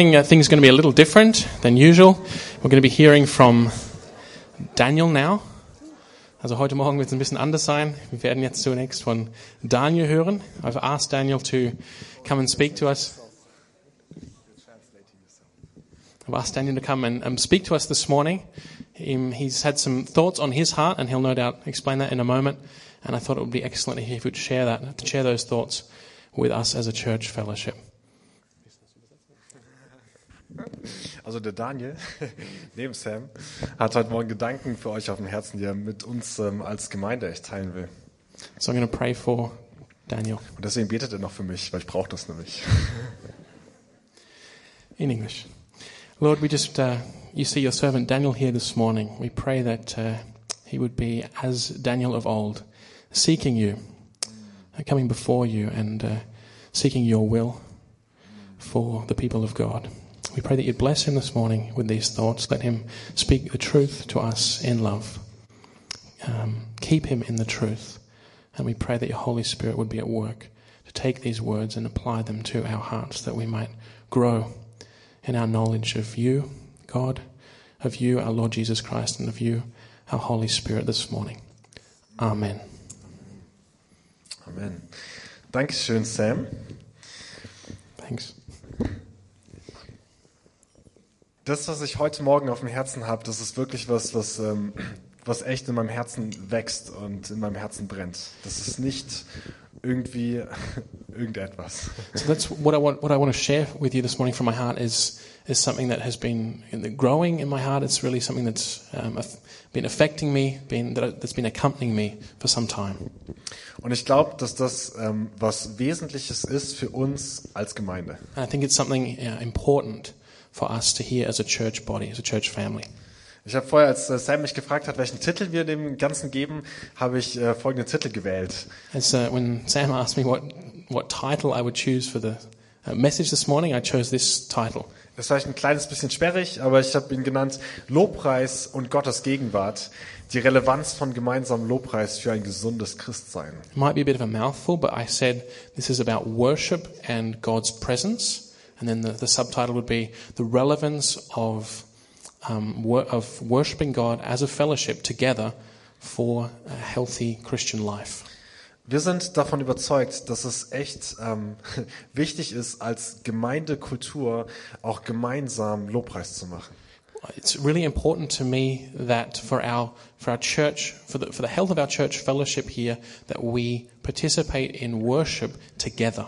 Uh, things are going to be a little different than usual. We're going to be hearing from Daniel now. Also heute Morgen wird es ein bisschen anders sein. Wir werden jetzt zunächst von Daniel hören. I've asked Daniel to come and speak to us. I've asked Daniel to come and um, speak to us this morning. Um, he's had some thoughts on his heart, and he'll no doubt explain that in a moment. And I thought it would be excellent if he would share that, share those thoughts with us as a church fellowship. Also der Daniel, neben Sam, hat heute Morgen Gedanken für euch auf dem Herzen, die er mit uns ähm, als Gemeinde echt teilen will. So I'm going to pray for Daniel Und deswegen betet er noch für mich, weil ich brauche das nämlich. in English. Lord, we just, uh, you see your servant Daniel here this morning. We pray that uh, he would be as Daniel of old, seeking you, uh, coming before you and uh, seeking your will for the people of God. We pray that you'd bless him this morning with these thoughts. Let him speak the truth to us in love. Um, keep him in the truth. And we pray that your Holy Spirit would be at work to take these words and apply them to our hearts that we might grow in our knowledge of you, God, of you, our Lord Jesus Christ, and of you, our Holy Spirit this morning. Amen. Amen. Dankeschön, Sam. Thanks. Das, was ich heute Morgen auf dem Herzen habe, das ist wirklich was, was, ähm, was echt in meinem Herzen wächst und in meinem Herzen brennt. Das ist nicht irgendwie irgendetwas. So that's what I want. What I want to share with you this morning from my heart is is something that has been growing in my heart. It's really something that's um, been affecting me, been that, that's been accompanying me for some time. Und ich glaube, dass das ähm, was Wesentliches ist für uns als Gemeinde. And I think it's something uh, important for us to hear as a church body, as a church family. Ich habe vorher, als Sam mich gefragt hat, welchen Titel wir dem Ganzen geben, habe ich äh, folgenden Titel gewählt. As uh, when Sam asked me what what title I would choose for the uh, message this morning, I chose this title. Das vielleicht ein kleines bisschen sperrig, aber ich habe ihn genannt Lobpreis und Gottes Gegenwart. Die Relevanz von gemeinsamem Lobpreis für ein gesundes Christsein. It might be a bit of a mouthful, but I said this is about worship and God's presence. And then the, the subtitle would be the relevance of, um, wor- of worshiping God as a fellowship together for a healthy Christian life. Wir sind davon überzeugt, dass es echt ähm, wichtig ist, als Gemeindekultur auch gemeinsam Lobpreis zu machen. It's really important to me that for our, for our church, for the, for the health of our church fellowship here, that we participate in worship together.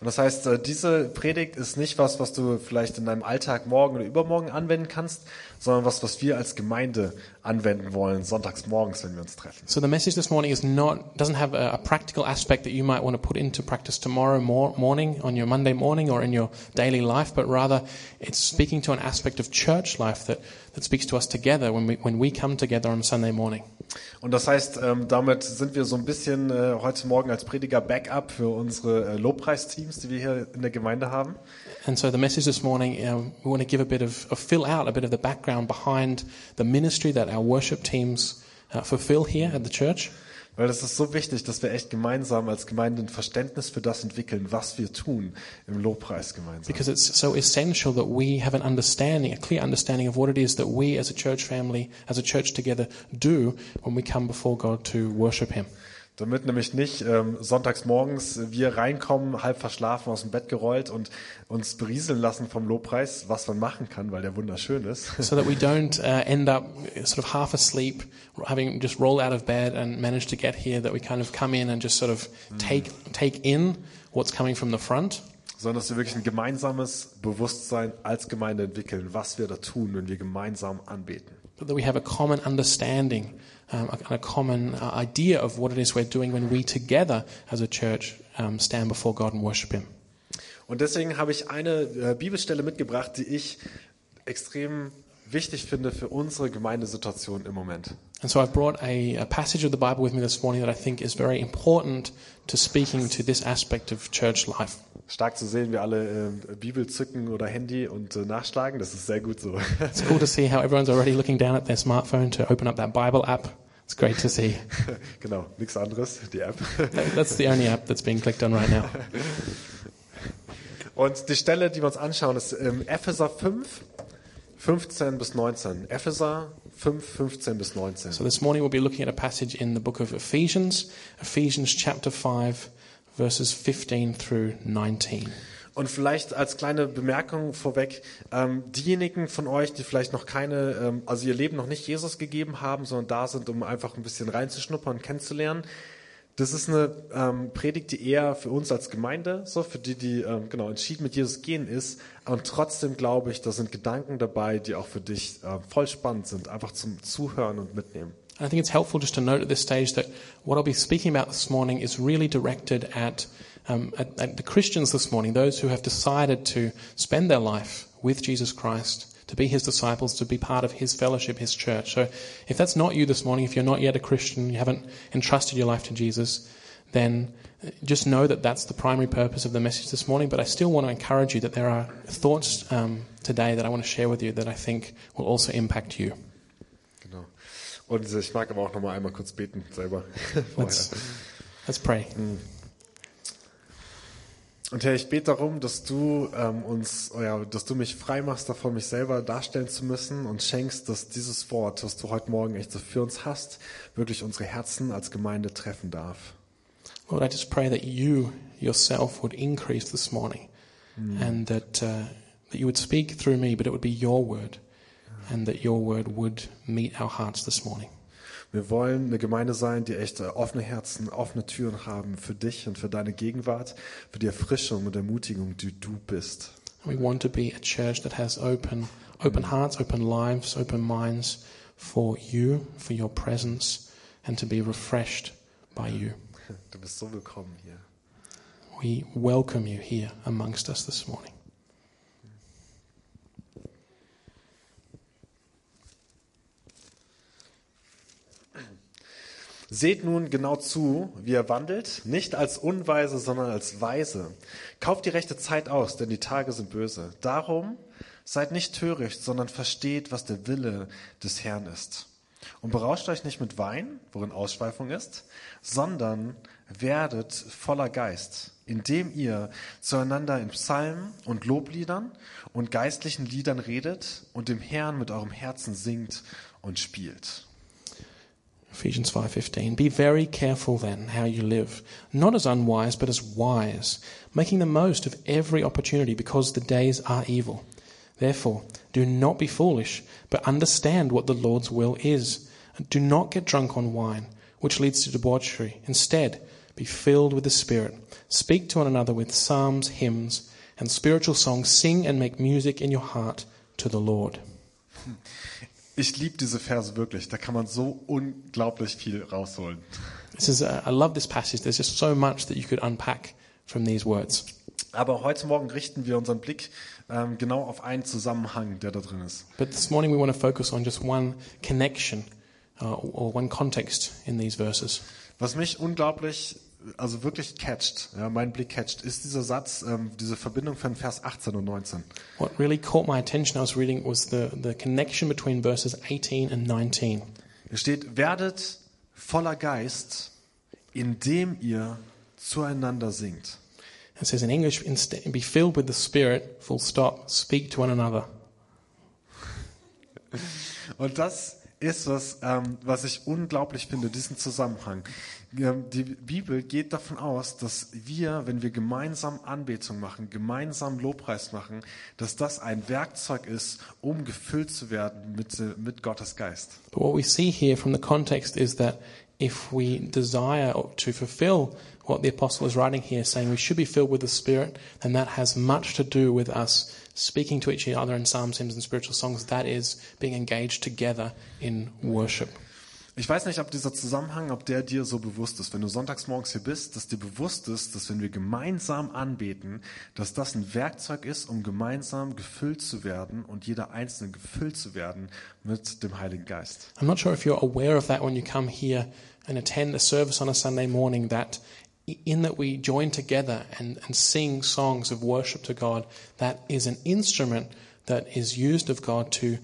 Und das heißt, äh, diese Predigt ist nicht was, was du vielleicht in deinem Alltag morgen oder übermorgen anwenden kannst, sondern was, was wir als Gemeinde anwenden wollen, sonntags morgens, wenn wir uns treffen. So the message this morning is not doesn't have a, a practical aspect that you might want to put into practice tomorrow mor- morning on your Monday morning or in your daily life, but rather it's speaking to an aspect of church life that, that speaks to us together when we when we come together on Sunday morning. Und das heißt, ähm, damit sind wir so ein bisschen äh, heute Morgen als Prediger Backup für unsere äh, Lobpreisteams, die wir hier in der Gemeinde haben. And so the message this morning, um, we want to give a bit of, of fill out a bit of the background behind the ministry that our worship teams uh, fulfill here at the church. Weil es ist so wichtig, dass wir echt gemeinsam als Gemeinde ein Verständnis für das entwickeln, was wir tun im Lobpreis gemeinsam. Because it's so essential that we have an understanding, a clear understanding of what it is that we as a church family, as a church together, do when we come before God to worship Him. Damit nämlich nicht ähm, sonntags morgens wir reinkommen, halb verschlafen aus dem Bett gerollt und uns berieseln lassen vom Lobpreis, was man machen kann, weil der wunderschön ist. So that we don't uh, end up sort of half asleep, having just rolled out of bed and managed to get here, that we kind of come in and just sort of take, take in what's coming from the front. sondern dass wir wirklich ein gemeinsames Bewusstsein als Gemeinde entwickeln, was wir da tun, wenn wir gemeinsam anbeten. but that we have a common understanding um, a, a common uh, idea of what it is we're doing when we together as a church um, stand before God and worship Him. Und deswegen habe ich eine äh, Bibelstelle mitgebracht, die ich extrem wichtig finde für unsere Gemeindesituation im Moment. And so I've brought a, a passage of the Bible with me this morning that I think is very important to speaking to this aspect of church life. Stark zu sehen, wir alle äh, Bibel zücken oder Handy und äh, nachschlagen, das ist sehr gut so. It's cool to see how everyone's already looking down at their smartphone to open up that Bible app. It's great to see. genau, nichts anderes, die App. That- That's the only app that's being clicked on right now. Und die Stelle, die wir uns anschauen, ist ähm, Epheser 5, 15 bis 19. Epheser 5, 15 bis 19. So this morning we'll be looking at a passage in the book of Ephesians, Ephesians chapter 5, verses 15 through 19. Und vielleicht als kleine Bemerkung vorweg, ähm, diejenigen von euch, die vielleicht noch keine, ähm, also ihr Leben noch nicht Jesus gegeben haben, sondern da sind, um einfach ein bisschen reinzuschnuppern und kennenzulernen, das ist eine ähm, Predigt, die eher für uns als Gemeinde, so für die, die ähm, genau entschieden mit Jesus gehen ist. Und trotzdem glaube ich, da sind Gedanken dabei, die auch für dich äh, voll spannend sind, einfach zum Zuhören und Mitnehmen. I think it's helpful just to note at this stage that what I'll be speaking about this morning is really directed at, um, at, at the Christians this morning, those who have decided to spend their life with Jesus Christ, to be his disciples, to be part of his fellowship, his church. So if that's not you this morning, if you're not yet a Christian, you haven't entrusted your life to Jesus, then just know that that's the primary purpose of the message this morning. But I still want to encourage you that there are thoughts um, today that I want to share with you that I think will also impact you. Genau. Und ich mag aber auch noch mal einmal kurz beten selber. Let's, let's pray. Und Herr, ich bete darum, dass du ähm, uns, oh ja, dass du mich frei machst davon, mich selber darstellen zu müssen und schenkst, dass dieses Wort, was du heute Morgen echt so für uns hast, wirklich unsere Herzen als Gemeinde treffen darf. Lord, I just pray that you yourself would increase this morning and that, uh, that you would speak through me, but it would be your word and that your word would meet our hearts this morning. Wir wollen eine Gemeinde sein, die echt offene Herzen, offene Türen haben für dich und für deine Gegenwart, für die Erfrischung und Ermutigung, die du bist. We want to be a church that has open, open hearts, open lives, open minds for you, for your presence, and to be refreshed by you. Du bist so willkommen hier. We welcome you here amongst us this morning. Seht nun genau zu, wie er wandelt, nicht als Unweise, sondern als Weise. Kauft die rechte Zeit aus, denn die Tage sind böse. Darum seid nicht töricht, sondern versteht, was der Wille des Herrn ist. Und berauscht euch nicht mit Wein, worin Ausschweifung ist, sondern werdet voller Geist, indem ihr zueinander in Psalmen und Lobliedern und geistlichen Liedern redet und dem Herrn mit eurem Herzen singt und spielt. Ephesians 5:15 Be very careful then how you live not as unwise but as wise making the most of every opportunity because the days are evil. Therefore do not be foolish but understand what the Lord's will is and do not get drunk on wine which leads to debauchery. Instead be filled with the spirit. Speak to one another with psalms hymns and spiritual songs. Sing and make music in your heart to the Lord Ich liebe diese Verse wirklich. Da kann man so unglaublich viel rausholen. This is, uh, I love this passage. There's just so much that you could unpack from these words. Aber heute Morgen richten wir unseren Blick ähm, genau auf einen Zusammenhang, der da drin ist. But this morning we want to focus on just one connection uh, or one context in these verses. Was mich unglaublich, also wirklich catcht, ja, mein Blick catcht, ist dieser Satz, ähm, diese Verbindung von Vers 18 und 19. What really caught my attention I was reading was the, the connection between verses 18 and 19. Hier steht, werdet voller Geist, indem ihr zueinander singt. It says in English, be filled with the Spirit, full stop, speak to one another. Und das ist was, ähm, was ich unglaublich finde, diesen Zusammenhang. Ähm, Die Bibel geht davon aus, dass wir, wenn wir gemeinsam Anbetung machen, gemeinsam Lobpreis machen, dass das ein Werkzeug ist, um gefüllt zu werden mit, äh, mit Gottes Geist. But what we see here from the context is that if we desire to fulfill what the apostle is writing here, saying we should be filled with the Spirit, then that has much to do with us speaking to each other in psalms, hymns, and spiritual songs. That is being engaged together in worship. Ich weiß nicht, ob dieser Zusammenhang, ob der dir so bewusst ist, wenn du sonntags morgens hier bist, dass dir bewusst ist, dass wenn wir gemeinsam anbeten, dass das ein Werkzeug ist, um gemeinsam gefüllt zu werden und jeder Einzelne gefüllt zu werden mit dem Heiligen Geist. I'm not sure if you're aware of that when you come here and attend a service on a Sunday morning, that in that we join together and, and sing songs of worship to God, that is an instrument that is used of God to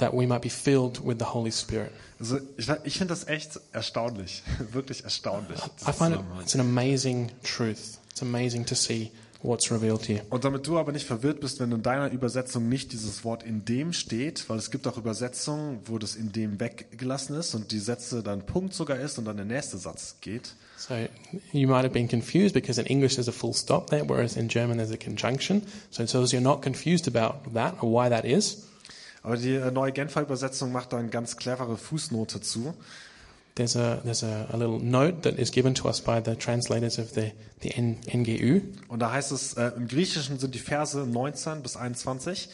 that we might be filled with the Holy Spirit. Also ich, ich finde das echt erstaunlich, wirklich erstaunlich. I find it, it's an amazing truth. It's amazing to see what's revealed you. Und damit du aber nicht verwirrt bist, wenn in deiner Übersetzung nicht dieses Wort in dem steht, weil es gibt auch Übersetzungen, wo das in dem weggelassen ist und die Sätze dann Punkt sogar ist und dann der nächste Satz geht. So you might have been confused because in English there's a full stop there, whereas in German there's a conjunction. So, so you're not confused about that or why that is, Aber die äh, neue Genfer Übersetzung macht da eine ganz clevere Fußnote zu. there's a there's a, a little note that is given to us by the translators of the the N, NGU. Und da heißt es, äh, im Griechischen sind die Verse 19 bis 21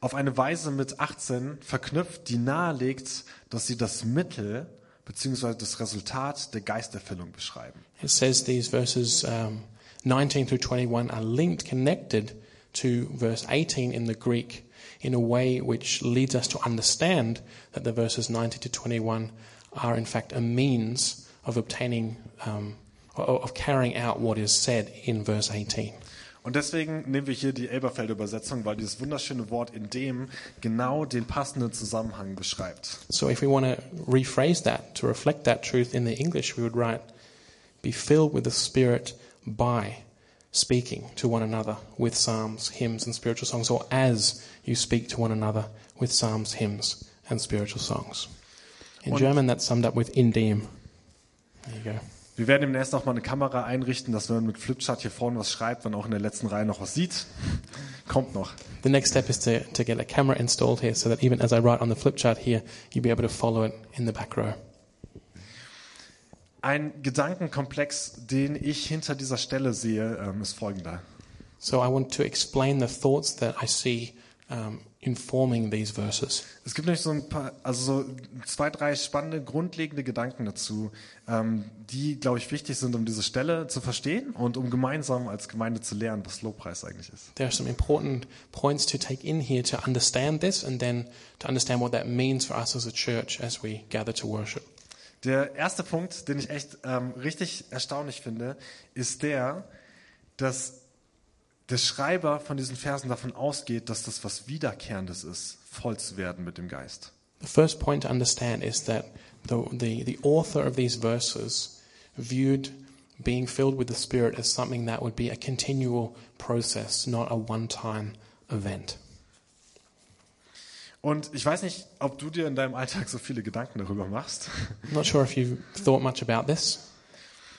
auf eine Weise mit 18 verknüpft, die nahelegt, dass sie das Mittel beziehungsweise das Resultat der Geisterfüllung beschreiben. It says these verses um, 19 through 21 are linked, connected to verse 18 in the Greek in a way which leads us to understand that the verses 90 to 21 are in fact a means of obtaining, um, of carrying out what is said in verse 18. Und deswegen nehmen wir hier die Elberfelder Übersetzung, weil dieses wunderschöne Wort in dem genau den passenden Zusammenhang beschreibt. So if we want to rephrase that to reflect that truth in the English, we would write, be filled with the Spirit by speaking to one another with psalms, hymns, and spiritual songs, or as you speak to one another with psalms, hymns, and spiritual songs. In Und- German, that's summed up with in dem. There you go. Wir werden demnächst auch mal eine Kamera einrichten, dass wenn man mit Flipchart hier vorne was schreibt, man auch in der letzten Reihe noch was sieht. Kommt noch. The next step is to, to get a camera installed here so that even as I write on the flip chart here, you'll be able to follow it in the back row. Ein Gedankenkomplex, den ich hinter dieser Stelle sehe, ähm, ist folgender. So I want to explain the thoughts that I see um, informing these verses. Es gibt nämlich so ein paar, also so zwei, drei spannende, grundlegende Gedanken dazu, ähm, die, glaube ich, wichtig sind, um diese Stelle zu verstehen und um gemeinsam als Gemeinde zu lernen, was Lobpreis eigentlich ist. There are some important points to take in here to understand this and then to understand what that means for us as a church as we gather to worship. Der erste Punkt, den ich echt ähm, richtig erstaunlich finde, ist der, dass der Schreiber von diesen Versen davon ausgeht, dass das was Wiederkehrendes ist, voll zu werden mit dem Geist. The first point to understand is that the, the, the author of these verses viewed being filled with the Spirit as something that would be a continual process, not a one time event. Und ich weiß nicht, ob du dir in deinem Alltag so viele Gedanken darüber machst, I'm not sure if you've thought much about this,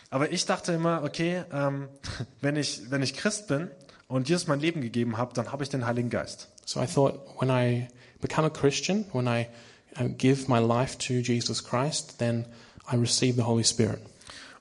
aber ich dachte immer, okay, ähm, wenn, ich, wenn ich Christ bin und Jesus mein Leben gegeben habe, dann habe ich den Heiligen Geist. So I thought when I become a Christian, when I uh, give my life to Jesus Christ, then I receive the Holy Spirit.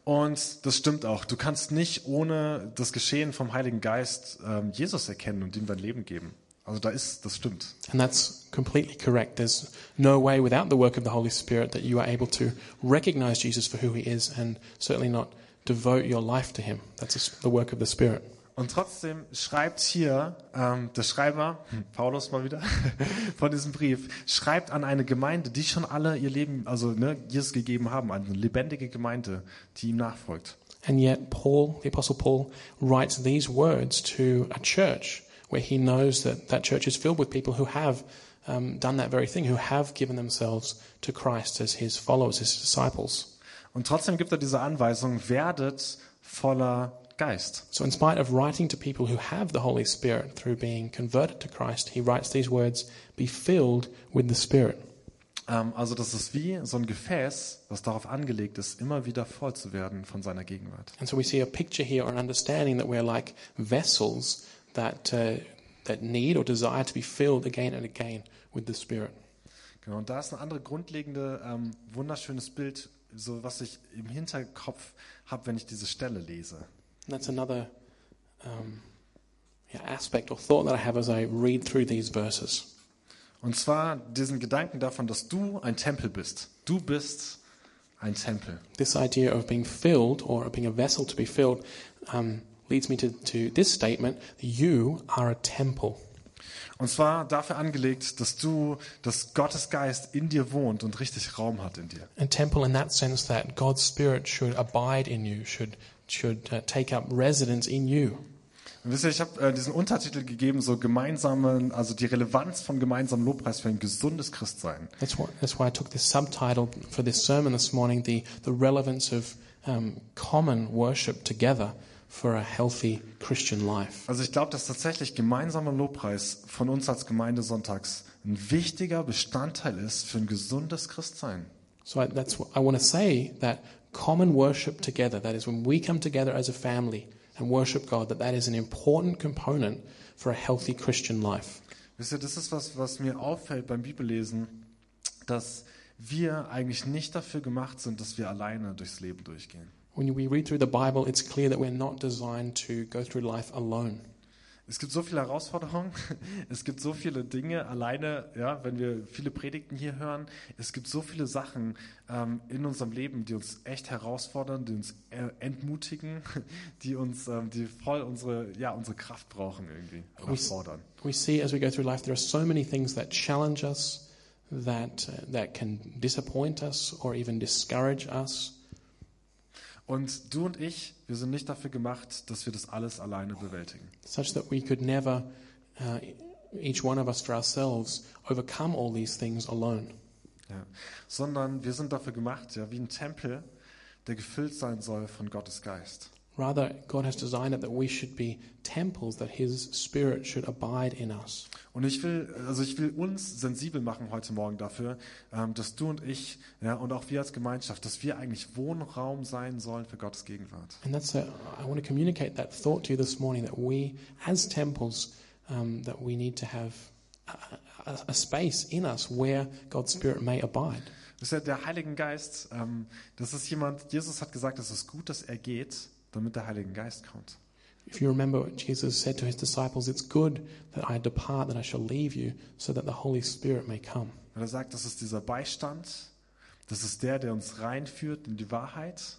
Und das stimmt auch. Du kannst nicht ohne das Geschehen vom Heiligen Geist ähm, Jesus erkennen und ihm dein Leben geben. Also da ist, das stimmt. And that's completely correct. There's no way without the work of the Holy Spirit that you are able to recognize Jesus for who he is and certainly not devote your life to him. That's the work of the Spirit. Und trotzdem schreibt hier ähm, der Schreiber, hm, Paulus mal wieder, von diesem Brief, schreibt an eine Gemeinde, die schon alle ihr Leben, also ne, Jesus gegeben haben, eine lebendige Gemeinde, die ihm nachfolgt. And yet, Paul, the Apostle Paul, writes these words to a church where he knows that that church is filled with people who have um, done that very thing, who have given themselves to Christ as his followers, his disciples. Und trotzdem gibt er diese Anweisung, werdet voller Geist. So, in spite of writing to people who have the Holy Spirit through being converted to Christ, he writes these words Be filled with the Spirit. Ähm, also das ist wie so ein Gefäß, was darauf angelegt ist, immer wieder voll zu werden von seiner Gegenwart. And so, we see a picture here or an understanding that we're like vessels that, uh, that need or desire to be filled again and again with the Spirit. Genau, und da ist ein anderes grundlegende, ähm, wunderschönes Bild, so was ich im Hinterkopf habe, wenn ich diese Stelle lese. And that's another um, yeah, aspect or thought that I have as I read through these verses. Und zwar diesen Gedanken davon, dass du ein Tempel bist. Du bist ein Tempel. This idea of being filled or of being a vessel to be filled um, leads me to, to this statement you are a temple. Und zwar dafür angelegt, dass du, dass Gottes Geist in dir wohnt und richtig Raum hat in dir. A temple in that sense that God's Spirit should abide in you, should, should uh, take up residence in you. Und wisst ihr, ich habe äh, diesen Untertitel gegeben, so gemeinsamen, also die Relevanz von gemeinsamen Lobpreis für ein gesundes Christsein. That's, what, that's why I took this subtitle for this sermon this morning the, the relevance of um, common worship together for a healthy Christian life. Also ich glaube, dass tatsächlich gemeinsamer Lobpreis von uns als Gemeinde sonntags ein wichtiger Bestandteil ist für ein gesundes Christsein. So I, that's what I want to say that common worship together, that is when we come together as a family and worship God, that that is an important component for a healthy Christian life. Wisst ihr, das ist was, was mir auffällt beim Bibellesen, dass wir eigentlich nicht dafür gemacht sind, dass wir alleine durchs Leben durchgehen. When we read through the Bible, it's clear that we're not designed to go through life alone. Es gibt so viele Herausforderungen, es gibt so viele Dinge alleine, ja, wenn wir viele Predigten hier hören, es gibt so viele Sachen ähm, in unserem Leben, die uns echt herausfordern, die uns äh, entmutigen, die uns, ähm, die voll unsere, ja, unsere Kraft brauchen irgendwie, oder We-. We see as we go through life, there are so many things that challenge us, that, uh, that can disappoint us or even discourage us. Und du und ich, wir sind nicht dafür gemacht, dass wir das alles alleine bewältigen. such that we could never, uh, each one of us for ourselves, overcome all these things alone. Ja. Sondern wir sind dafür gemacht, ja, wie ein Tempel, der gefüllt sein soll von Gottes Geist. Rather, God has designed it that we should be temples, that His Spirit should abide in us. Und ich will, also ich will uns sensibel machen heute Morgen dafür, ähm, dass du und ich, ja, und auch wir als Gemeinschaft, dass wir eigentlich Wohnraum sein sollen für Gottes Gegenwart. And that's a, I want to communicate that thought to you this morning that we, as temples, um, that we need to have a, a, a space in us where God's Spirit may abide. Das ist ja der Heilige Geist, ähm, das ist jemand, Jesus hat gesagt, es ist gut, dass er geht, damit der Heilige Geist kommt. If you remember Jesus said to his disciples, it's good that I depart, that I shall leave you, so that the Holy Spirit may come. Weil er sagt, das ist dieser Beistand, das ist der, der uns reinführt in die Wahrheit,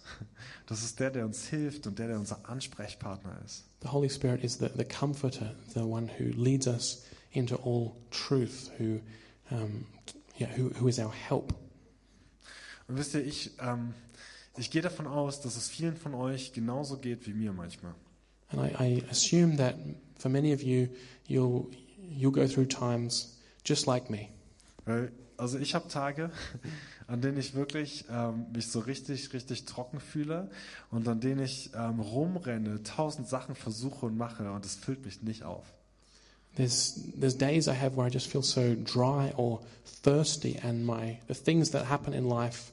das ist der, der uns hilft und der, der unser Ansprechpartner ist. The Holy Spirit is the, the comforter, the one who leads us into all truth, who, um, yeah, who, who is our help. Und wisst ihr, ich, ähm, ich gehe davon aus, dass es vielen von euch genauso geht wie mir manchmal. And I, I assume that for many of you, you'll, you'll go through times just like me. Weil, also ich habe Tage, an denen ich wirklich ähm, mich so richtig, richtig trocken fühle und an denen ich ähm, rumrenne, tausend Sachen versuche und mache und es füllt mich nicht auf. There's, there's days I have where I just feel so dry or thirsty, and my, the things that happen in life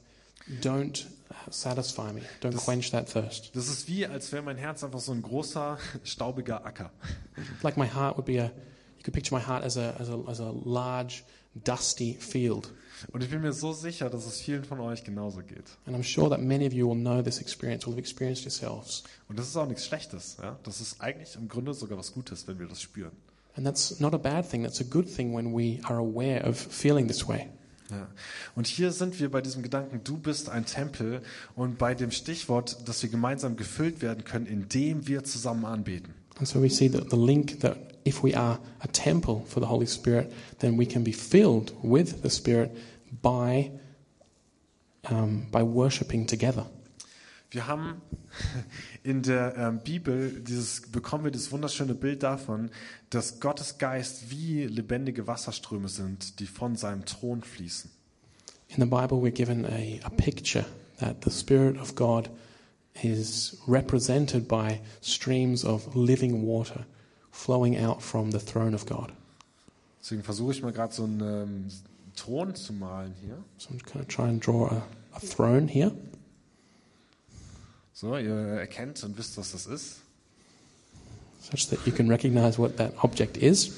don't satisfy me, don't Das- quench that thirst. Das ist wie, als wäre mein Herz einfach so ein großer, staubiger Acker. Like my heart would be a, you could picture my heart as a, as a, as a large, dusty field. Und ich bin mir so sicher, dass es vielen von euch genauso geht. And I'm sure that many of you will know this experience, will have experienced yourselves. Und das ist auch nichts Schlechtes. Ja? Das ist eigentlich im Grunde sogar was Gutes, wenn wir das spüren. And that's not a bad thing, that's a good thing when we are aware of feeling this way. Ja. Und hier sind wir bei diesem Gedanken, du bist ein Tempel und bei dem Stichwort, dass wir gemeinsam gefüllt werden können, indem wir zusammen anbeten. And so we see that the link that if we are a temple for the Holy Spirit, then we can be filled with the Spirit by, um, by worshipping together. Wir haben in der ähm, Bibel dieses, bekommen wir das wunderschöne Bild davon, dass Gottes Geist wie lebendige Wasserströme sind, die von seinem Thron fließen. In the Bible, we're given a, a picture that the Spirit of God is represented by streams of living water flowing out from the throne of God. Deswegen versuche ich mal gerade so einen ähm, Thron zu malen hier. So I'm going to try and draw a, a throne here. So, ihr erkennt und wisst, was das ist. such that you can recognize what that object is.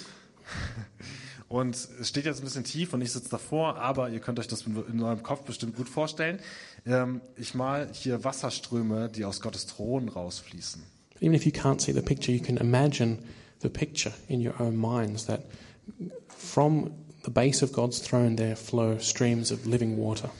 Und es steht jetzt ein bisschen tief und ich sitze davor, aber ihr könnt euch das in eurem Kopf bestimmt gut vorstellen. Ähm, ich mal hier Wasserströme, die aus Gottes Thron rausfließen. Even if you can't see the picture, you can imagine the picture in your own minds that from the base of God's throne there flow streams of living water.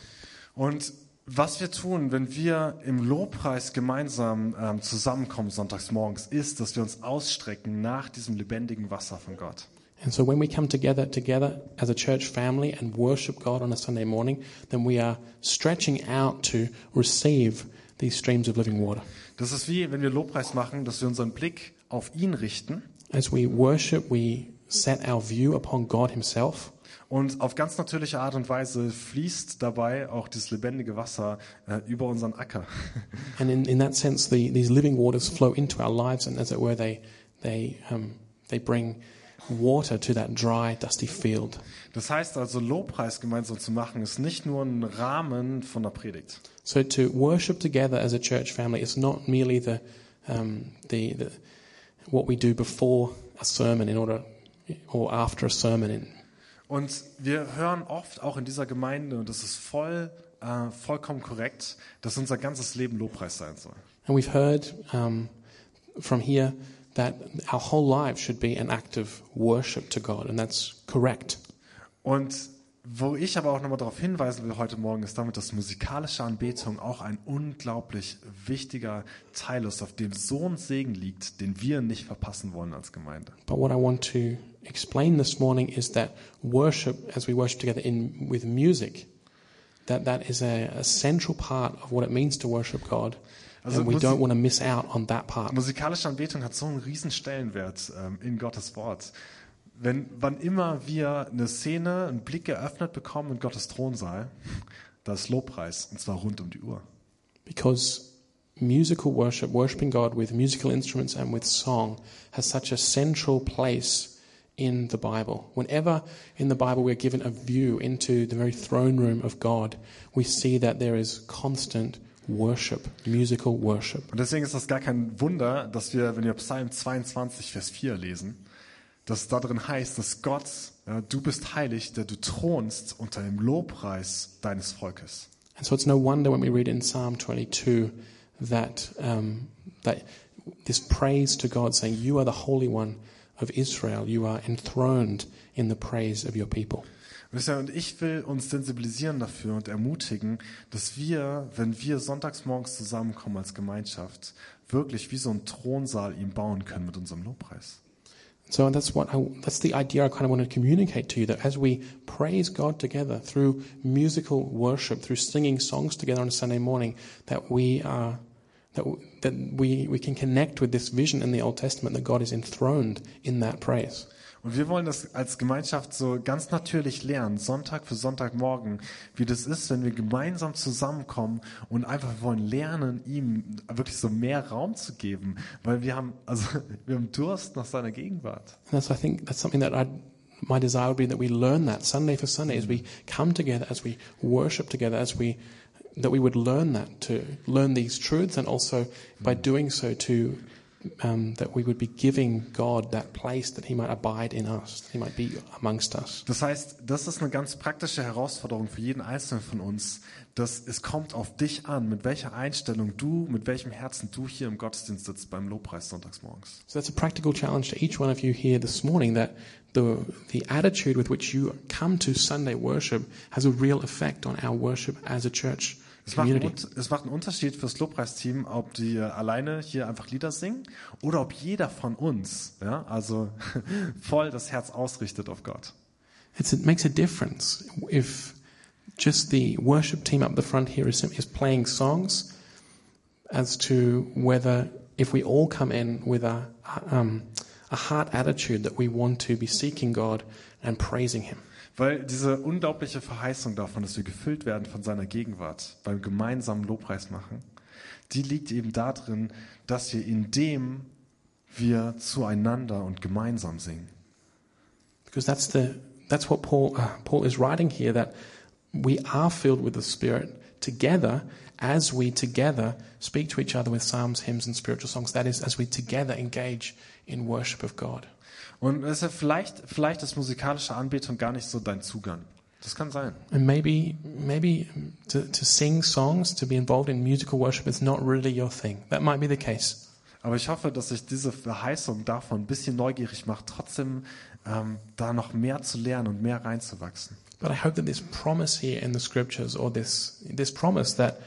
Und was wir tun, wenn wir im Lobpreis gemeinsam ähm, zusammenkommen sonntags morgens, ist, dass wir uns ausstrecken nach diesem lebendigen Wasser von Gott. And so when we come together together as a church family and worship God on a Sunday morning, then we are stretching out to receive these streams of living water. Das ist wie, wenn wir Lobpreis machen, dass wir unseren Blick auf ihn richten As we worship, we set our view upon God Himself. Und auf ganz natürliche Art und Weise fließt dabei auch dieses lebendige Wasser äh, über unseren Acker. And in, in that sense, the, these living waters flow into our lives, and as it were, they, they, um, they bring water to that dry, dusty field. Das heißt also, Lobpreis gemeinsam zu machen, ist nicht nur ein Rahmen von der Predigt. So to worship together as a church family is not merely the, um, the, the what we do before a sermon in order or after a sermon. In, Und wir hören oft auch in dieser Gemeinde, und das ist voll, äh, vollkommen korrekt, dass unser ganzes Leben Lobpreis sein soll. and we've heard um, from here that our whole life should be an act of worship to God, and that's correct. Und wo ich aber auch nochmal darauf hinweisen will heute Morgen, ist damit, dass musikalische Anbetung auch ein unglaublich wichtiger Teil ist, auf dem so ein Segen liegt, den wir nicht verpassen wollen als Gemeinde. But what I want to explain this morning is that worship, as we worship together in with music, that that is a, a central part of what it means to worship God, Also and we don't want to miss out on that part. Musikalische Anbetung hat so einen riesen Stellenwert ähm, in Gottes Wort. Wenn, wann immer wir eine Szene, einen Blick geöffnet bekommen in Gottes Thronsaal, da ist Lobpreis, und zwar rund um die Uhr. Because musical worship, worshiping God with musical instruments and with song, has such a central place in the Bible. Whenever in the Bible we're given a view into the very throne room of God, we see that there is constant worship, musical worship. Und deswegen ist das gar kein Wunder, dass wir, wenn wir Psalm 22, Vers 4 lesen, dass es da drin heißt, dass Gott, ja, du bist heilig, der du thronst unter dem Lobpreis deines Volkes. And so it's no wonder when we read in Psalm 22 that, um, that this praise to God saying, You are the Holy One of Israel, you are enthroned in the praise of your people. Wisst und ich will uns sensibilisieren dafür und ermutigen, dass wir, wenn wir sonntags morgens zusammenkommen als Gemeinschaft, wirklich wie so einen Thronsaal ihm bauen können mit unserem Lobpreis. So that's what I, that's the idea I kind of want to communicate to you that as we praise God together through musical worship, through singing songs together on a Sunday morning, that we are that that we we can connect with this vision in the Old Testament that God is enthroned in that praise. Und wir wollen das als Gemeinschaft so ganz natürlich lernen, Sonntag für Sonntagmorgen, wie das ist, wenn wir gemeinsam zusammenkommen und einfach wollen lernen, ihm wirklich so mehr Raum zu geben, weil wir haben, also wir haben Durst nach seiner Gegenwart. And that's I think that's something that I my desire would be that we learn that Sunday for Sunday as we come together, as we worship together, as we that we would learn that to learn these truths, and also by doing so to um, that we would be giving God that place that He might abide in us, that He might be amongst us. Das heißt, das ist eine ganz praktische Herausforderung für jeden Einzelnen von uns, dass es kommt auf dich an, mit welcher Einstellung du, mit welchem Herzen du hier im Gottesdienst sitzt beim Lobpreis sonntags morgens. So that's a practical challenge to each one of you here this morning. That the the attitude with which you come to Sunday worship has a real effect on our worship as a church Es macht, einen, es macht einen Unterschied fürs Lobpreisteam, ob die alleine hier einfach Lieder singen oder ob jeder von uns, ja, also voll das Herz ausrichtet auf Gott. It's, it makes a difference if just the worship team up the front here is, is playing songs as to whether if we all come in with a, um, a heart attitude that we want to be seeking God and praising Him. Weil diese unglaubliche Verheißung davon, dass wir gefüllt werden von seiner Gegenwart beim gemeinsamen Lobpreis machen, die liegt eben darin, dass wir in dem wir zueinander und gemeinsam singen. Because that's, the, that's what Paul, uh, Paul is writing here that we are filled with the Spirit together as we together speak to each other with psalms, hymns, and spiritual songs. That is, as we together engage in worship of God. Und es ist vielleicht, vielleicht ist musikalische Anbetung gar nicht so dein Zugang. Das kann sein. And maybe, maybe to, to sing songs, to be involved in musical worship is not really your thing. That might be the case. Aber ich hoffe, dass sich diese Verheißung davon ein bisschen neugierig macht, trotzdem ähm, da noch mehr zu lernen und mehr reinzuwachsen. But I hope that this promise here in the scriptures, or this, this promise that,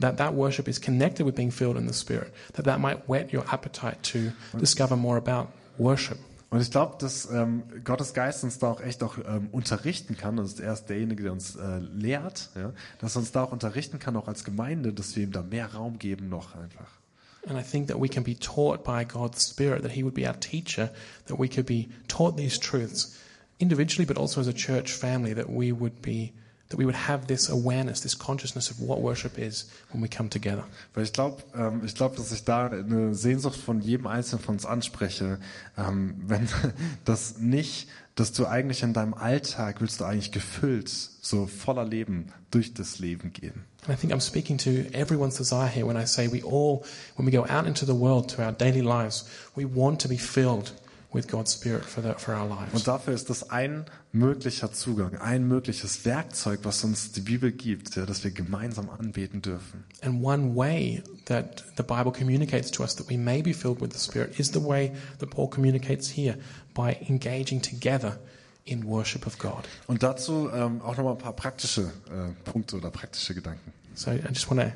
that that worship is connected with being filled in the Spirit, that that might whet your appetite to discover more about worship. Und ich glaube, dass ähm, Gottes Geist uns da auch echt auch ähm, unterrichten kann. Das ist er ist derjenige, der uns äh, lehrt, ja? dass er uns da auch unterrichten kann, auch als Gemeinde, dass wir ihm da mehr Raum geben noch einfach. And I think that we can be taught by God's Spirit, that He would be our teacher, that we could be taught these truths individually, but also as a church family, that we would be, that we would have this awareness, this consciousness of what worship is when we come together. Weil ich glaube, ähm, ich glaube, dass ich da eine Sehnsucht von jedem Einzelnen von uns anspreche, ähm, wenn das nicht, dass du eigentlich in deinem Alltag willst du eigentlich gefüllt, so voller Leben durch das Leben gehen. And I think I'm speaking to everyone's desire here when I say we all, when we go out into the world to our daily lives, we want to be filled with God's Spirit for, the, for our lives. Und dafür ist das ein möglicher Zugang, ein mögliches Werkzeug, was uns die Bibel gibt, ja, dass wir gemeinsam anbeten dürfen. And one way that the Bible communicates to us that we may be filled with the Spirit is the way that Paul communicates here by engaging together in worship of God. Und dazu ähm, auch nochmal ein paar praktische äh, Punkte oder praktische Gedanken. So I just want to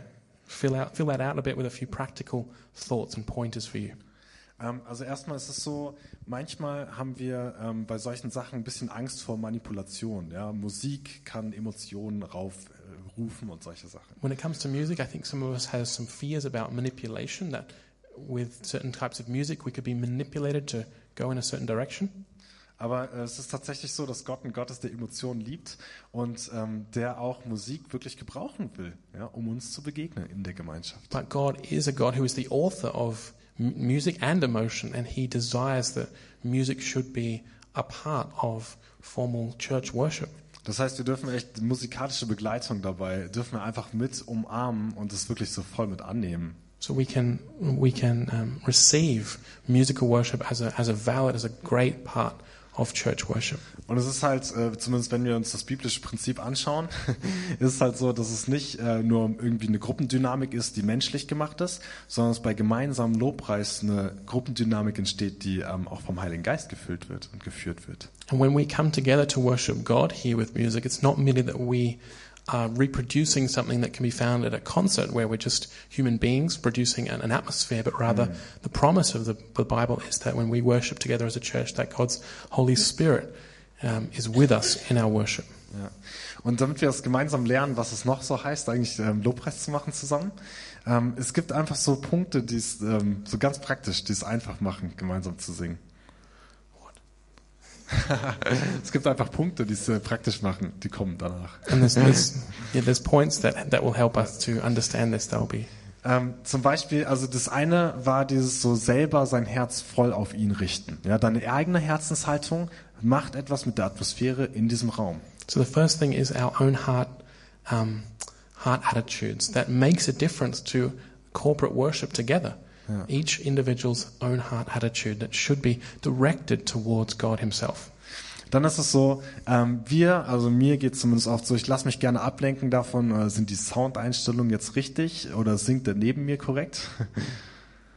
fill out fill that out a bit with a few practical thoughts and pointers for you. Ähm, also erstmal ist es so, manchmal haben wir ähm, bei solchen Sachen ein bisschen Angst vor Manipulation. Ja? Musik kann Emotionen raufrufen und solche Sachen. When it comes to music, I think some of us has some fears about manipulation that with certain types of music we could be manipulated to go in a certain direction. Aber äh, es ist tatsächlich so, dass Gott ein Gott ist, der Emotionen liebt und ähm, der auch Musik wirklich gebrauchen will, ja, um uns zu begegnen in der Gemeinschaft. But God is a God who is the author of music and emotion, and He desires that music should be a part of formal church worship. Das heißt, wir dürfen echt musikalische Begleitung dabei, dürfen wir einfach mit umarmen und es wirklich so voll mit annehmen. So we can we can um, receive musical worship as a as a valid, as a great part of church worship. Und es ist halt, äh, zumindest wenn wir uns das biblische Prinzip anschauen, ist es halt so, dass es nicht äh, nur irgendwie eine Gruppendynamik ist, die menschlich gemacht ist, sondern dass bei gemeinsamem Lobpreis eine Gruppendynamik entsteht, die ähm, auch vom Heiligen Geist gefüllt wird und geführt wird. And when we come together to worship God here with music, it's not merely that we are reproducing something that can be found at a concert where we're just human beings producing an, an atmosphere, but rather the promise of the, the Bible is that when we worship together as a church, that God's Holy Spirit um, is with us in our worship. Ja. Und damit wir das gemeinsam lernen, was es noch so heißt, eigentlich ähm, Lobpreis zu machen zusammen, ähm, es gibt einfach so Punkte, die es ähm, so ganz praktisch, die es einfach machen, gemeinsam zu singen. es gibt einfach Punkte, die es äh, praktisch machen, die kommen danach. And there's, there's, yeah, there's points that, that will help us to understand this. That'll be Ähm, zum Beispiel, also das eine war dieses so selber sein Herz voll auf ihn richten. Ja, deine eigene Herzenshaltung macht etwas mit der Atmosphäre in diesem Raum. So the first thing is our own heart, um, heart attitudes that makes a difference to corporate worship together. Each individual's own heart attitude that should be directed towards God Himself. Dann ist es so, ähm, wir, also mir geht es zumindest oft so, ich lasse mich gerne ablenken davon, äh, sind die Soundeinstellungen jetzt richtig oder singt der neben mir korrekt?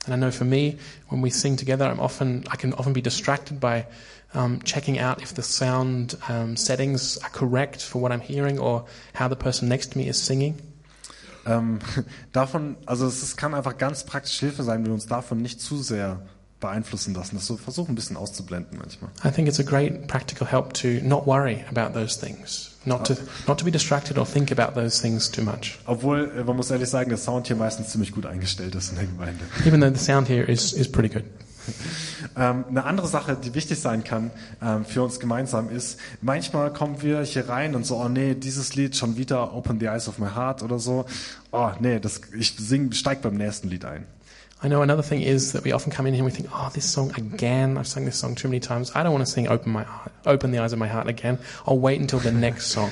And I know for me, when we sing together, I'm often I can often be distracted by um, checking out if the sound um, settings are correct for what I'm hearing or how the person next to me is singing. Ähm, davon, also es ist, kann einfach ganz praktisch Hilfe sein, wenn wir uns davon nicht zu sehr beeinflussen lassen. Das so versuchen ein bisschen auszublenden manchmal. I think it's a great practical help to not worry about those things, not to not to be distracted or think about those things too much. Obwohl, äh, man muss ehrlich sagen, der Sound hier meistens ziemlich gut eingestellt ist in der Gemeinde. Even though the sound here is is pretty good. Ähm, eine andere Sache, die wichtig sein kann ähm, für uns gemeinsam ist, manchmal kommen wir hier rein und so, oh nee, dieses Lied schon wieder Open the Eyes of My Heart oder so. Oh nee, das, ich sing, steig beim nächsten Lied ein. I know another thing is that we often come in here and we think, oh, this song again. I've sung this song too many times. I don't want to sing "Open My Heart, Open the Eyes of My Heart" again. I'll wait until the next song.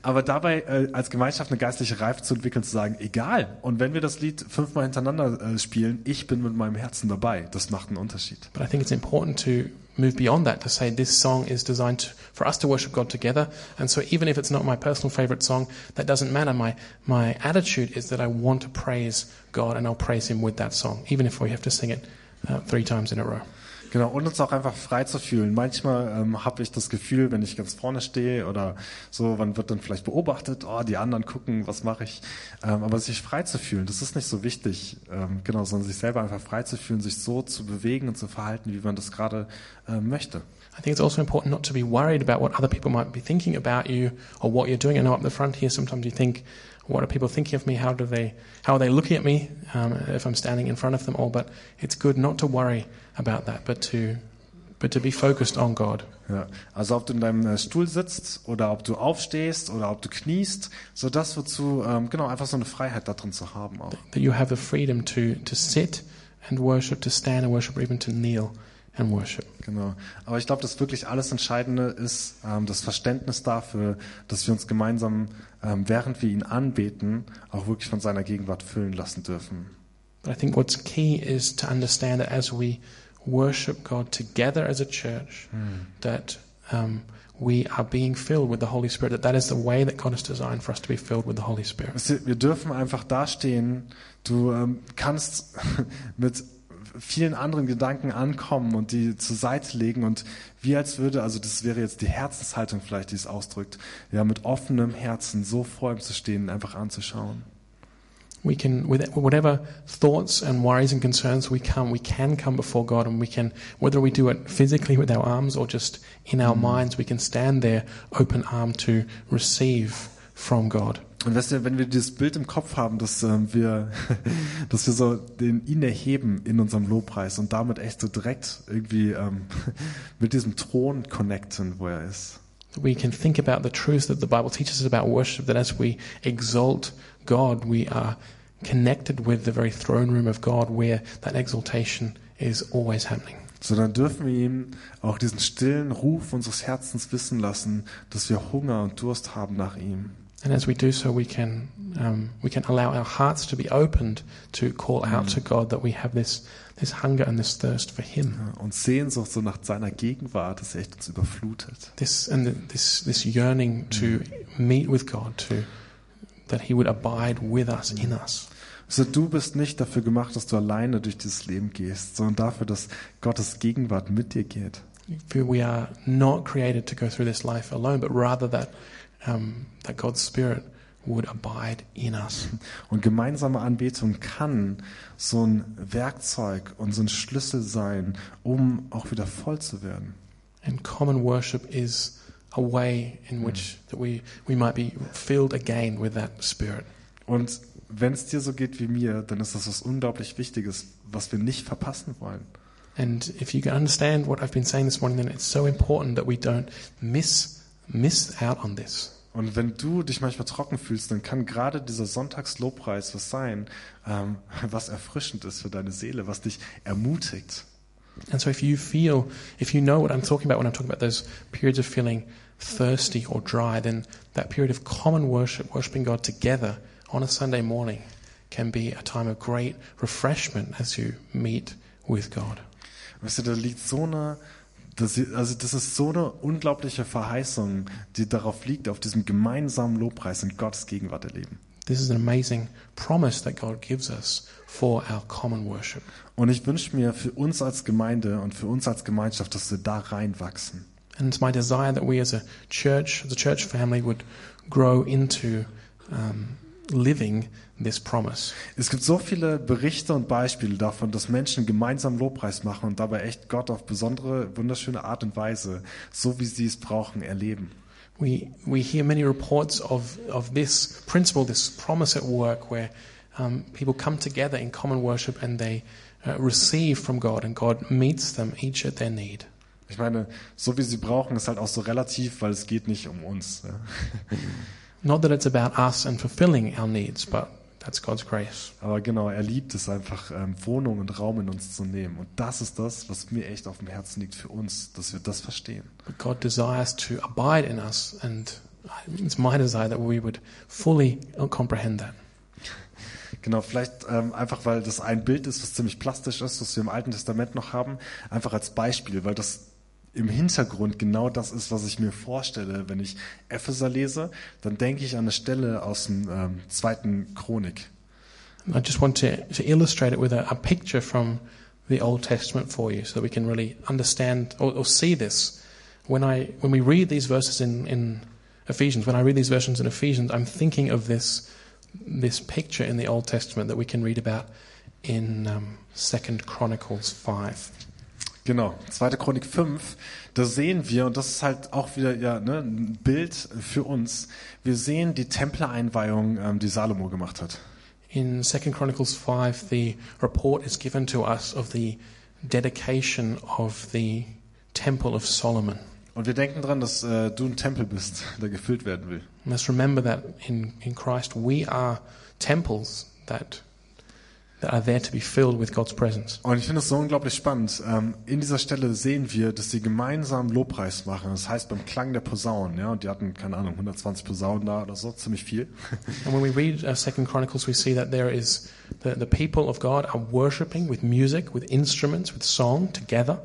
Aber dabei äh, als Gemeinschaft eine geistliche Reife zu entwickeln, zu sagen, egal. Und wenn wir das Lied fünfmal hintereinander äh, spielen, ich bin mit meinem Herzen dabei. Das macht einen Unterschied. But I think it's important to move beyond that to say this song is designed to, for us to worship God together. And so even if it's not my personal favorite song, that doesn't matter. My, my attitude is that I want to praise God and I'll praise Him with that song, even if we have to sing it uh, three times in a row. Genau, und uns auch einfach frei zu fühlen. Manchmal ähm, habe ich das Gefühl, wenn ich ganz vorne stehe oder so, man wird dann vielleicht beobachtet, oh, die anderen gucken, was mache ich. Ähm, aber sich frei zu fühlen, das ist nicht so wichtig, ähm, genau, sondern sich selber einfach frei zu fühlen, sich so zu bewegen und zu verhalten, wie man das gerade ähm, möchte. I think it's also important not to be worried about what other people might be thinking about you or what you're doing. I know up the front here, sometimes you think, what are people thinking of me? How do they, how are they looking at me um, if I'm standing in front of them all? But it's good not to worry about that, but to, but to be focused on God. Ja, also ob du in deinem äh, Stuhl sitzt oder ob du aufstehst oder ob du kniest, so das wozu ähm, genau einfach so eine Freiheit da drin zu haben auch. That you have the freedom to, to sit and worship, to stand and worship, or even to kneel and worship. Genau. Aber ich glaube, das wirklich alles Entscheidende ist ähm, das Verständnis dafür, dass wir uns gemeinsam, ähm, während wir ihn anbeten, auch wirklich von seiner Gegenwart füllen lassen dürfen. But I think what's key is to understand that as we worship God together as a church, that um, we are being filled with the Holy Spirit. That that is the way that God has designed for us to be filled with the Holy Spirit. Wir dürfen einfach dastehen. Du ähm, kannst mit vielen anderen Gedanken ankommen und die zur Seite legen und wie als würde, also das wäre jetzt die Herzenshaltung vielleicht, die es ausdrückt, ja, mit offenem Herzen so vor ihm zu stehen, einfach anzuschauen. We can, with whatever thoughts and worries and concerns we come, we can come before God, and we can, whether we do it physically with our arms or just in our minds, we can stand there, open arm to receive from God. Und weißt du, wenn wir dieses Bild im Kopf haben, dass ähm, wir, dass wir so den ihn erheben in unserem Lobpreis und damit echt so direkt irgendwie ähm, mit diesem Thron connecten, wo er ist. we can think about the truth that the Bible teaches us about worship, that as we exalt God, we are connected with the very throne room of God where that exaltation is always happening. So dann dürfen wir ihm auch diesen stillen Ruf unseres Herzens wissen lassen, dass wir Hunger und Durst haben nach ihm. And as we do so, we can, um, we can allow our hearts to be opened to call out to God that we have this, this hunger and this thirst for Him. Ja, Und Sehnsucht so nach seiner Gegenwart, dass er echt uns überflutet. This, and the, this, this yearning to meet with God, to, that He would abide with us, in us. So, du bist nicht dafür gemacht, dass du alleine durch dieses Leben gehst, sondern dafür, dass Gottes Gegenwart mit dir geht. We are not created to go through this life alone, but rather that, um, that God's Spirit would abide in us. Und gemeinsame Anbetung kann so ein Werkzeug und so ein Schlüssel sein, um auch wieder voll zu werden. And common worship is a way in which that we, we might be filled again with that Spirit. Und wenn es dir so geht wie mir, dann ist das was unglaublich Wichtiges, was wir nicht verpassen wollen. And if you can understand what I've been saying this morning, then it's so important that we don't miss miss out on this. Und wenn du dich manchmal trocken fühlst, dann kann gerade dieser Sonntagslobpreis was sein, ähm, was erfrischend ist für deine Seele, was dich ermutigt. And so if you feel, if you know what I'm talking about when I'm talking about those periods of feeling thirsty or dry, then that period of common worship, worshiping God together on a Sunday morning, can be a time of great refreshment as you meet with God. Weißt du, da liegt so eine, das, also das ist so eine unglaubliche Verheißung, die darauf liegt, auf diesem gemeinsamen Lobpreis in Gottes Gegenwart erleben. This is an amazing promise that God gives us for our common worship. Und ich wünsche mir für uns als Gemeinde und für uns als Gemeinschaft, dass wir da reinwachsen. And it's my desire that we as a church, as a church family, would grow into um, living this promise. Es gibt so viele Berichte und Beispiele davon, dass Menschen gemeinsam Lobpreis machen und dabei echt Gott auf besondere, wunderschöne Art und Weise, so wie sie es brauchen, erleben. We, we hear many reports of, of this principle, this promise at work, where um, people come together in common worship and they uh, receive from God, and God meets them each at their need. Ich meine, so wie sie brauchen, ist halt auch so relativ, weil es geht nicht um uns. Ja. Not that it's about us and fulfilling our needs, but that's God's grace. Aber genau, er liebt es einfach, ähm, Wohnung und Raum in uns zu nehmen. Und das ist das, was mir echt auf dem Herzen liegt für uns, dass wir das verstehen. But God desires to abide in us, and it's my desire that we would fully comprehend that. Genau, vielleicht ähm, einfach, weil das ein Bild ist, was ziemlich plastisch ist, was wir im Alten Testament noch haben, einfach als Beispiel, weil das im Hintergrund genau das ist, was ich mir vorstelle, wenn ich Epheser lese, dann denke ich an eine Stelle aus dem ähm, zweiten Chronik. I just want to, to illustrate it with a, a picture from the Old Testament for you so we can really understand or, or see this. When, I, when we read these verses in, in Ephesians, when I read these verses in Ephesians, I'm thinking of this, this picture in the Old Testament that we can read about in um, 2 Chronicles 5. Genau, 2. Chronik 5, da sehen wir, und das ist halt auch wieder ja, ne, ein Bild für uns, wir sehen die Tempeleinweihung, ähm, die Salomo gemacht hat. In 2 Chronicles 5, the report is given to us of the dedication of the Temple of Solomon. Und wir denken dran, dass äh, du ein Tempel bist, der gefüllt werden will. Must remember that in, in Christ we are temples that, that are there to be filled with God's presence. Und ich finde es so unglaublich spannend. Ähm, in dieser Stelle sehen wir, dass sie gemeinsam Lobpreis machen. Das heißt beim Klang der Posaunen, ja, und die hatten keine Ahnung 120 Posaunen da oder so, ziemlich viel. And when we read uh, Second Chronicles, we see that there is the, the people of God are worshiping with music, with instruments, with song together.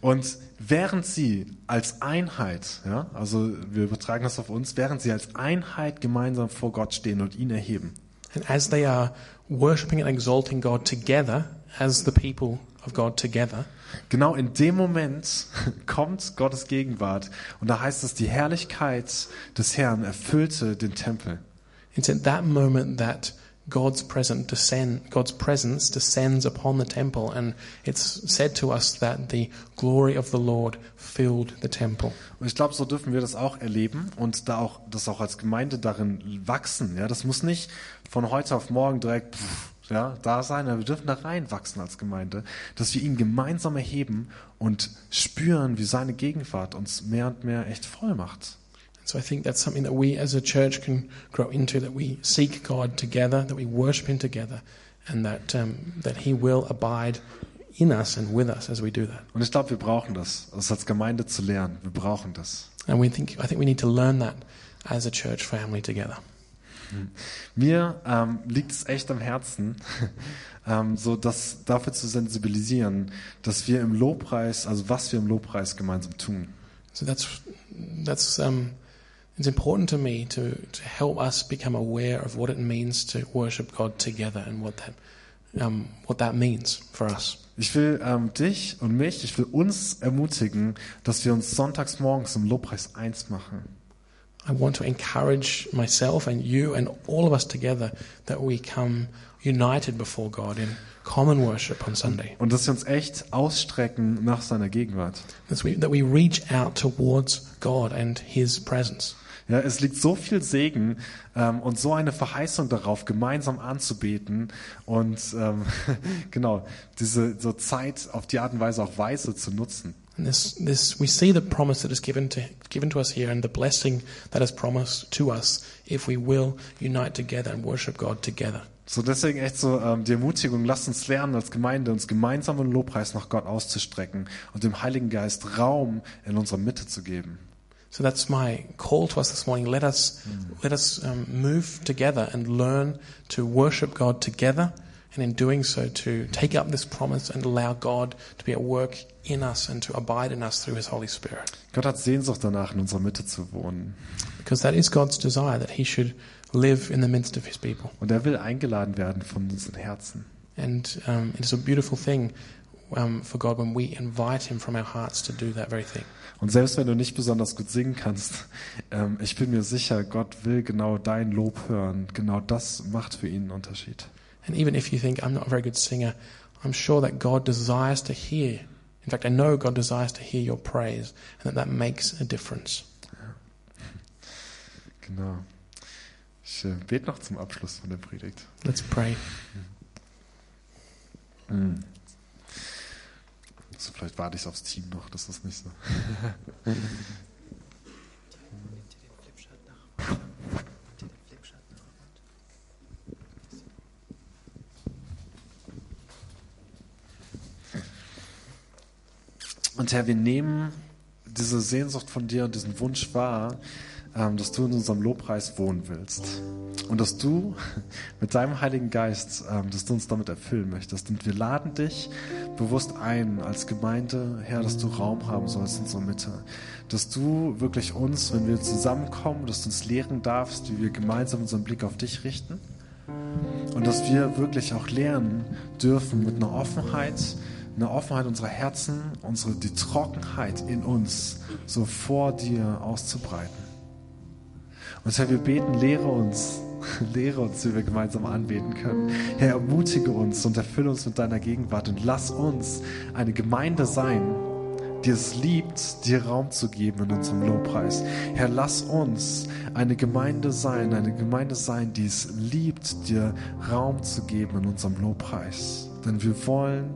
Und während sie als Einheit, ja, also wir übertragen das auf uns, während sie als Einheit gemeinsam vor Gott stehen und ihn erheben, And as they are worshiping and exalting God together, as the people of God together, genau in dem Moment kommt Gottes Gegenwart und da heißt es, die Herrlichkeit des Herrn erfüllte den Tempel. it's at that moment that God's present descend, God's presence descends upon the temple, and it's said to us that the glory of the Lord filled the temple. Und ich glaube, so dürfen wir das auch erleben und da auch das auch als Gemeinde darin wachsen. Ja, das muss nicht von heute auf morgen direkt pff, ja, da sein, aber wir dürfen da reinwachsen als Gemeinde, dass wir ihn gemeinsam erheben und spüren, wie seine Gegenwart uns mehr und mehr echt voll macht. So I think that's something that we as a church can grow into, that we seek God together, that we worship Him together, and that, um, that He will abide in us and with us as we do that. Und ich glaube, wir brauchen das, das als Gemeinde zu lernen. Wir brauchen das. And we think, I think we need to learn that as a church family together. Mir ähm, liegt es echt am Herzen, ähm, so das dafür zu sensibilisieren, dass wir im Lobpreis, also was wir im Lobpreis gemeinsam tun. So that's, that's, um, it's important to me to, to help us become aware of what it means to worship God together and what that, um, what that means for us. Ich will ähm, dich und mich, ich will uns ermutigen, dass wir uns sonntags morgens im Lobpreis eins machen. I want to encourage myself and you and all of us together that we come united before God in common worship on Sunday. Und dass wir uns echt ausstrecken nach seiner Gegenwart. That we, that we reach out towards God and His presence. Ja, es liegt so viel Segen ähm, und so eine Verheißung darauf, gemeinsam anzubeten und ähm, genau diese so Zeit auf die Art und Weise auch weise zu nutzen. And this, this, we see the promise that is given to, given to us here and the blessing that is promised to us if we will unite together and worship God together. So deswegen echt so ähm, die Ermutigung, lasst uns lernen als Gemeinde, uns gemeinsam im Lobpreis nach Gott auszustrecken und dem Heiligen Geist Raum in unserer Mitte zu geben. So that's my call to us this morning. Let us, let us um, move together and learn to worship God together, and in doing so, to take up this promise and allow God to be at work in us and to abide in us through His Holy Spirit. Gott hat Sehnsucht danach, in unserer Mitte zu wohnen. Because that is God's desire that He should live in the midst of His people. Und er will eingeladen werden von unseren Herzen. And um, it is a beautiful thing um, for God when we invite Him from our hearts to do that very thing. Und selbst wenn du nicht besonders gut singen kannst, ähm, ich bin mir sicher, Gott will genau dein Lob hören. Genau das macht für ihn einen Unterschied. And even if you think I'm not a very good singer, I'm sure that God desires to hear. In fact, I know God desires to hear your praise, and that that makes a difference. Genau. Ich äh, bete noch zum Abschluss von der Predigt. Let's pray. So, vielleicht warte ich aufs Team noch, das ist nicht so. Und Herr, wir nehmen diese Sehnsucht von dir und diesen Wunsch wahr, dass du in unserem Lobpreis wohnen willst. Und dass du mit deinem Heiligen Geist, ähm, dass du uns damit erfüllen möchtest. Und wir laden dich bewusst ein als Gemeinde, Herr, dass du Raum haben sollst in unserer Mitte. Dass du wirklich uns, wenn wir zusammenkommen, dass du uns lehren darfst, wie wir gemeinsam unseren Blick auf dich richten. Und dass wir wirklich auch lernen dürfen mit einer Offenheit, eine Offenheit unserer Herzen, unsere, die Trockenheit in uns so vor dir auszubreiten. Und Herr, wir beten, lehre uns, lehre uns, wie wir gemeinsam anbeten können. Herr, ermutige uns und erfülle uns mit deiner Gegenwart und lass uns eine Gemeinde sein, die es liebt, dir Raum zu geben in unserem Lobpreis. Herr, lass uns eine Gemeinde sein, eine Gemeinde sein, die es liebt, dir Raum zu geben in unserem Lobpreis. Denn wir wollen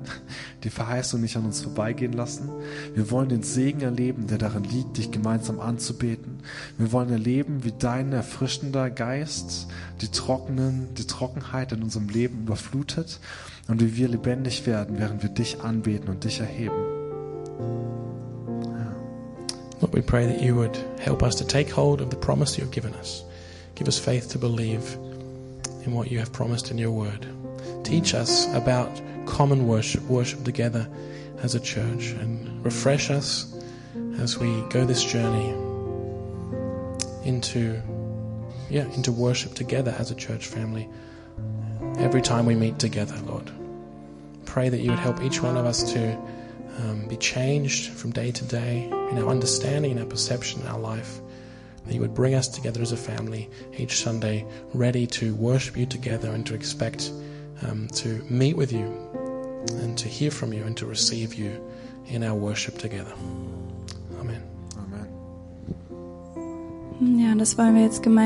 die Verheißung nicht an uns vorbeigehen lassen. Wir wollen den Segen erleben, der darin liegt, dich gemeinsam anzubeten. Wir wollen erleben, wie dein erfrischender Geist die trockenen, die Trockenheit in unserem Leben überflutet und wie wir lebendig werden, während wir dich anbeten und dich erheben. Lord, we pray that you would help us to take hold of the promise you've given us. Give us faith to believe in what you have promised in your word. Teach us about common worship, worship together as a church, and refresh us as we go this journey into, yeah, into worship together as a church family. Every time we meet together, Lord, pray that you would help each one of us to um, be changed from day to day in our understanding, in our perception, in our life. That you would bring us together as a family each Sunday, ready to worship you together and to expect um, to meet with you and to hear from you and to receive you in our worship together. Amen. Amen. Ja, das wollen wir jetzt gemeinsam